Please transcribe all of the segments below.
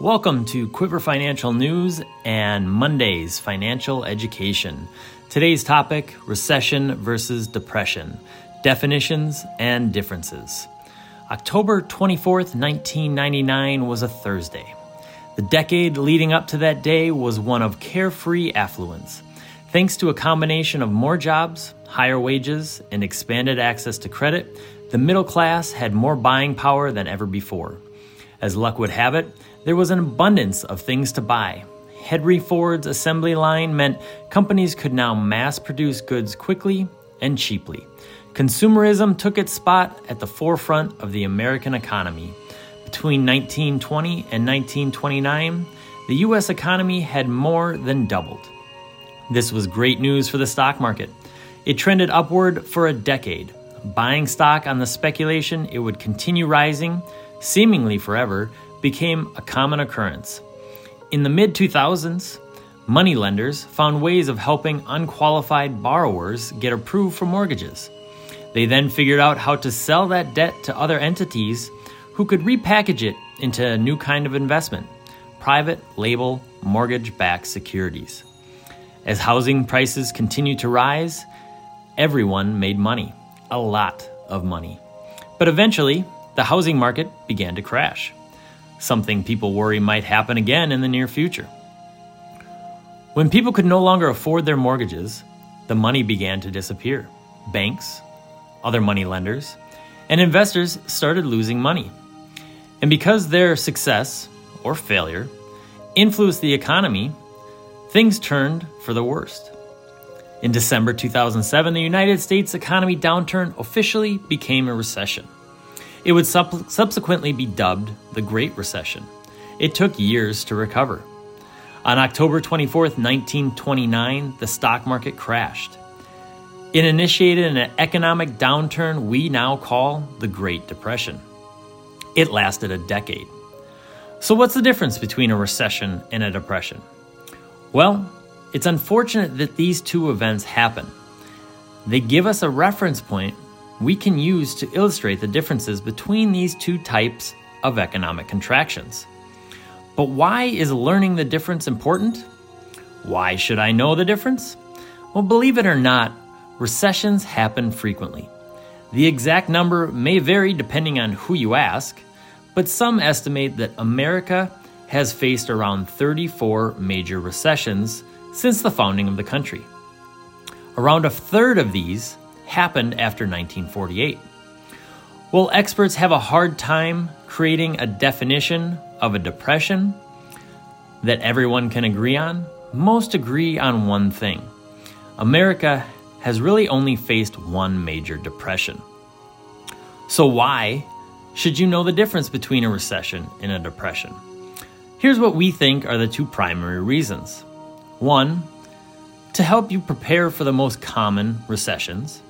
Welcome to Quiver Financial News and Monday's Financial Education. Today's topic Recession versus Depression Definitions and Differences. October 24th, 1999 was a Thursday. The decade leading up to that day was one of carefree affluence. Thanks to a combination of more jobs, higher wages, and expanded access to credit, the middle class had more buying power than ever before. As luck would have it, there was an abundance of things to buy. Henry Ford's assembly line meant companies could now mass produce goods quickly and cheaply. Consumerism took its spot at the forefront of the American economy. Between 1920 and 1929, the U.S. economy had more than doubled. This was great news for the stock market. It trended upward for a decade, buying stock on the speculation it would continue rising, seemingly forever, became a common occurrence. In the mid 2000s, moneylenders found ways of helping unqualified borrowers get approved for mortgages. They then figured out how to sell that debt to other entities who could repackage it into a new kind of investment private label mortgage backed securities. As housing prices continued to rise, everyone made money, a lot of money. But eventually, the housing market began to crash something people worry might happen again in the near future. When people could no longer afford their mortgages, the money began to disappear. Banks, other money lenders, and investors started losing money. And because their success or failure influenced the economy, things turned for the worst. In December 2007, the United States economy downturn officially became a recession. It would sub- subsequently be dubbed the Great Recession. It took years to recover. On October 24, 1929, the stock market crashed. It initiated an economic downturn we now call the Great Depression. It lasted a decade. So, what's the difference between a recession and a depression? Well, it's unfortunate that these two events happen. They give us a reference point we can use to illustrate the differences between these two types of economic contractions. But why is learning the difference important? Why should I know the difference? Well, believe it or not, recessions happen frequently. The exact number may vary depending on who you ask, but some estimate that America has faced around 34 major recessions since the founding of the country. Around a third of these happened after 1948. Will experts have a hard time creating a definition of a depression that everyone can agree on? Most agree on one thing America has really only faced one major depression. So, why should you know the difference between a recession and a depression? Here's what we think are the two primary reasons. One, to help you prepare for the most common recessions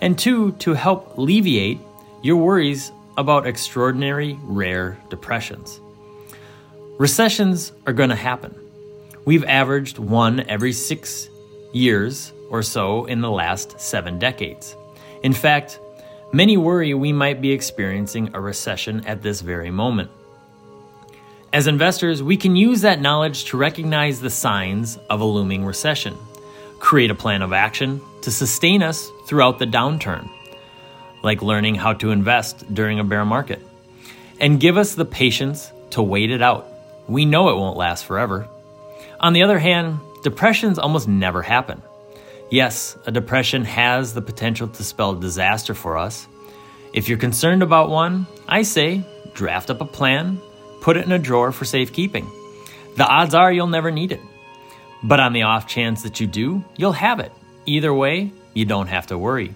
and two, to help alleviate your worries about extraordinary rare depressions. Recessions are going to happen. We've averaged one every six years or so in the last seven decades. In fact, many worry we might be experiencing a recession at this very moment. As investors, we can use that knowledge to recognize the signs of a looming recession, create a plan of action, to sustain us throughout the downturn, like learning how to invest during a bear market, and give us the patience to wait it out. We know it won't last forever. On the other hand, depressions almost never happen. Yes, a depression has the potential to spell disaster for us. If you're concerned about one, I say draft up a plan, put it in a drawer for safekeeping. The odds are you'll never need it. But on the off chance that you do, you'll have it. Either way, you don't have to worry.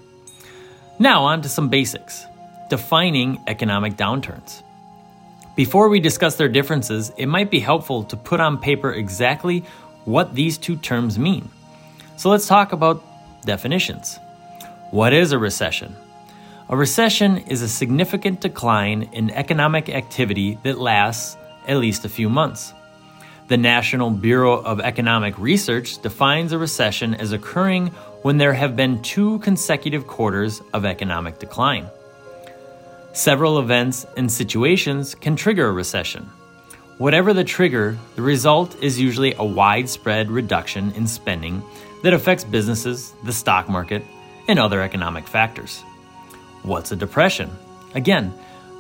Now, on to some basics defining economic downturns. Before we discuss their differences, it might be helpful to put on paper exactly what these two terms mean. So let's talk about definitions. What is a recession? A recession is a significant decline in economic activity that lasts at least a few months. The National Bureau of Economic Research defines a recession as occurring when there have been two consecutive quarters of economic decline. Several events and situations can trigger a recession. Whatever the trigger, the result is usually a widespread reduction in spending that affects businesses, the stock market, and other economic factors. What's a depression? Again,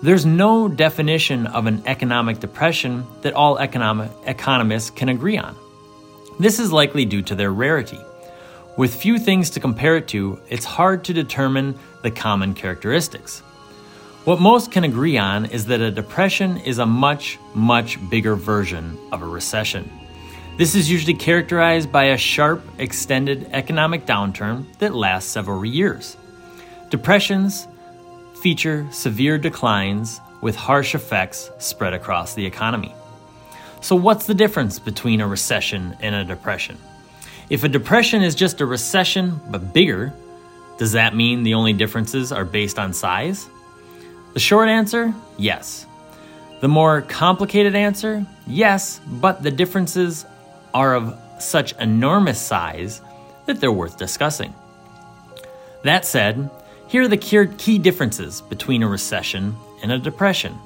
there's no definition of an economic depression that all economic economists can agree on. This is likely due to their rarity. With few things to compare it to, it's hard to determine the common characteristics. What most can agree on is that a depression is a much, much bigger version of a recession. This is usually characterized by a sharp, extended economic downturn that lasts several years. Depressions feature severe declines with harsh effects spread across the economy. So, what's the difference between a recession and a depression? If a depression is just a recession but bigger, does that mean the only differences are based on size? The short answer yes. The more complicated answer yes, but the differences are of such enormous size that they're worth discussing. That said, here are the key differences between a recession and a depression.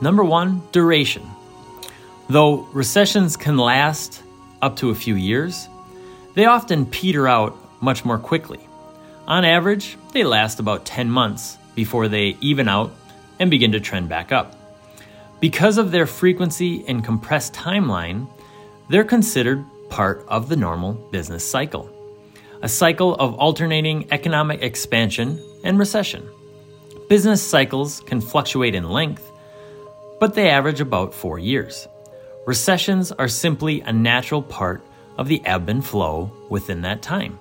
Number one, duration. Though recessions can last up to a few years, they often peter out much more quickly. On average, they last about 10 months before they even out and begin to trend back up. Because of their frequency and compressed timeline, they're considered part of the normal business cycle, a cycle of alternating economic expansion and recession. Business cycles can fluctuate in length, but they average about four years. Recessions are simply a natural part of the ebb and flow within that time.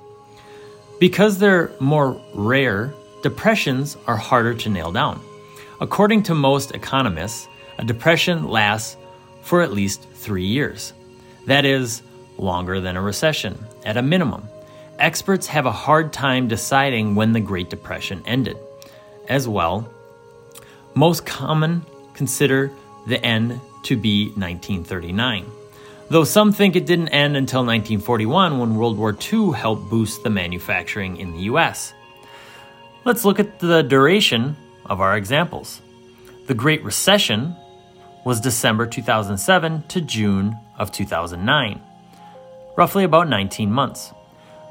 Because they're more rare depressions are harder to nail down. According to most economists, a depression lasts for at least three years. That is, longer than a recession, at a minimum. Experts have a hard time deciding when the Great Depression ended. As well, most common consider the end to be 1939. Though some think it didn't end until 1941 when World War II helped boost the manufacturing in the US. Let's look at the duration of our examples. The Great Recession was December 2007 to June of 2009, roughly about 19 months.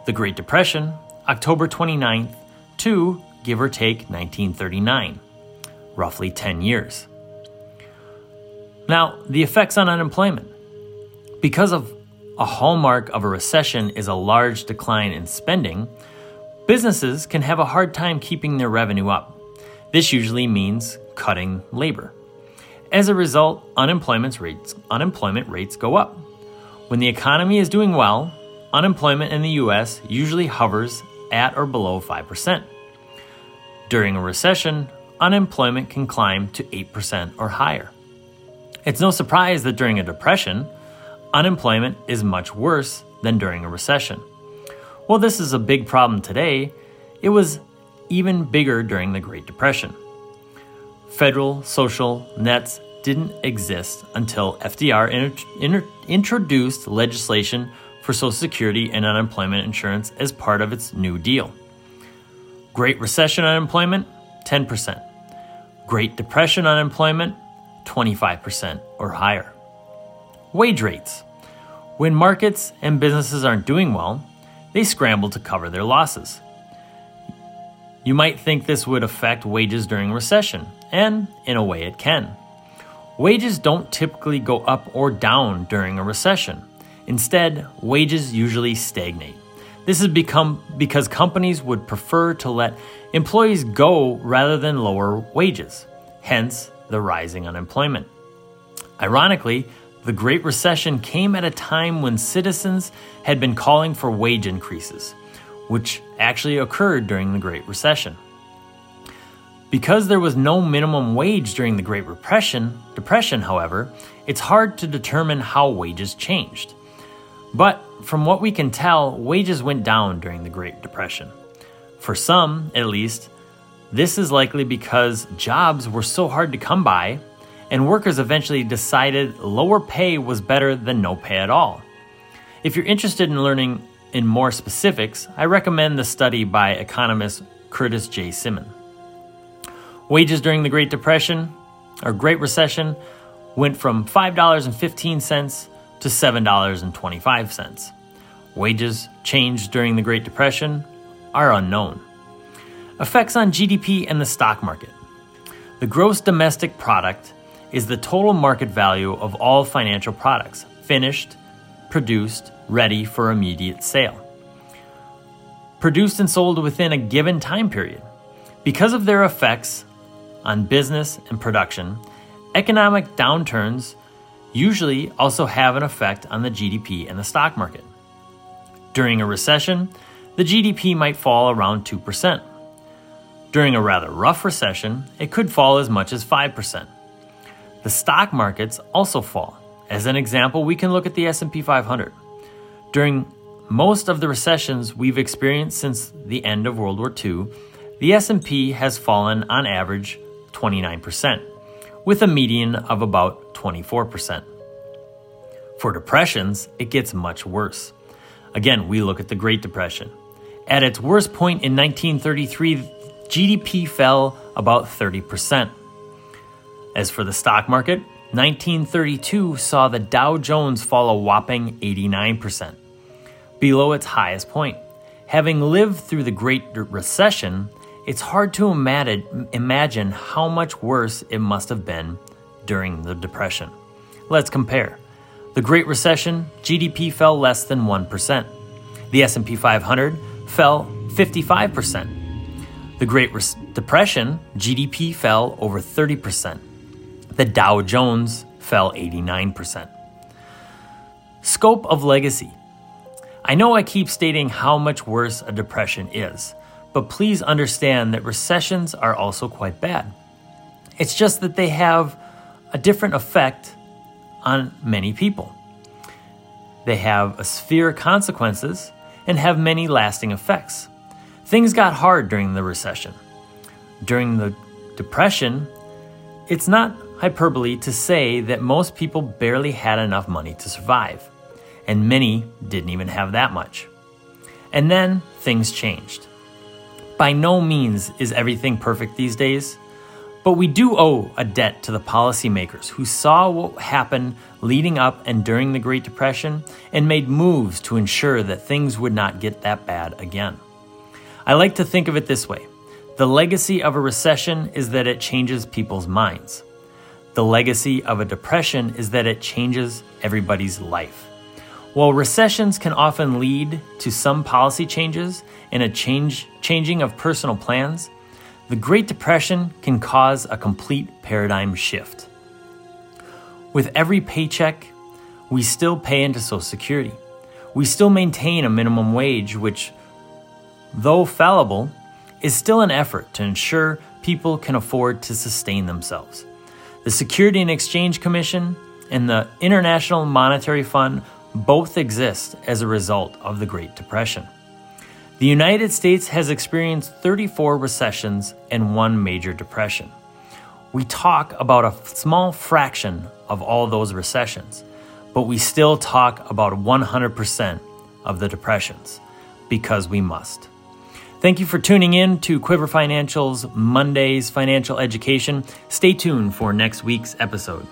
The Great Depression, October 29th to give or take 1939, roughly 10 years. Now, the effects on unemployment. Because of a hallmark of a recession is a large decline in spending, Businesses can have a hard time keeping their revenue up. This usually means cutting labor. As a result, unemployment rates, unemployment rates go up. When the economy is doing well, unemployment in the US usually hovers at or below 5%. During a recession, unemployment can climb to 8% or higher. It's no surprise that during a depression, unemployment is much worse than during a recession. While this is a big problem today, it was even bigger during the Great Depression. Federal social nets didn't exist until FDR inter- inter- introduced legislation for Social Security and unemployment insurance as part of its New Deal. Great Recession unemployment, 10%. Great Depression unemployment, 25% or higher. Wage rates. When markets and businesses aren't doing well, they scramble to cover their losses. You might think this would affect wages during recession, and in a way it can. Wages don't typically go up or down during a recession. Instead, wages usually stagnate. This has become because companies would prefer to let employees go rather than lower wages, hence the rising unemployment. Ironically, the Great Recession came at a time when citizens had been calling for wage increases, which actually occurred during the Great Recession. Because there was no minimum wage during the Great Depression, depression, however, it's hard to determine how wages changed. But from what we can tell, wages went down during the Great Depression. For some, at least, this is likely because jobs were so hard to come by and workers eventually decided lower pay was better than no pay at all. If you're interested in learning in more specifics, I recommend the study by economist Curtis J. Simon. Wages during the Great Depression or Great Recession went from $5.15 to $7.25. Wages changed during the Great Depression are unknown. Effects on GDP and the stock market. The gross domestic product is the total market value of all financial products, finished, produced, ready for immediate sale. Produced and sold within a given time period. Because of their effects on business and production, economic downturns usually also have an effect on the GDP and the stock market. During a recession, the GDP might fall around 2%. During a rather rough recession, it could fall as much as 5%. The stock markets also fall. As an example, we can look at the S&P 500. During most of the recessions we've experienced since the end of World War II, the S&P has fallen on average 29%, with a median of about 24%. For depressions, it gets much worse. Again, we look at the Great Depression. At its worst point in 1933, GDP fell about 30%. As for the stock market, 1932 saw the Dow Jones fall a whopping 89%, below its highest point. Having lived through the Great Recession, it's hard to imagine how much worse it must have been during the Depression. Let's compare. The Great Recession, GDP fell less than 1%. The S&P 500 fell 55%. The Great Re- Depression, GDP fell over 30%. The Dow Jones fell 89%. Scope of legacy. I know I keep stating how much worse a depression is, but please understand that recessions are also quite bad. It's just that they have a different effect on many people. They have a sphere of consequences and have many lasting effects. Things got hard during the recession. During the Depression, it's not hyperbole to say that most people barely had enough money to survive, and many didn't even have that much. And then things changed. By no means is everything perfect these days, but we do owe a debt to the policymakers who saw what happened leading up and during the Great Depression and made moves to ensure that things would not get that bad again. I like to think of it this way the legacy of a recession is that it changes people's minds. The legacy of a depression is that it changes everybody's life. While recessions can often lead to some policy changes and a change, changing of personal plans, the Great Depression can cause a complete paradigm shift. With every paycheck, we still pay into Social Security. We still maintain a minimum wage, which though fallible, is still an effort to ensure people can afford to sustain themselves. The Security and Exchange Commission and the International Monetary Fund both exist as a result of the Great Depression. The United States has experienced 34 recessions and one major depression. We talk about a small fraction of all those recessions, but we still talk about 100% of the depressions because we must. Thank you for tuning in to Quiver Financial's Monday's Financial Education. Stay tuned for next week's episode.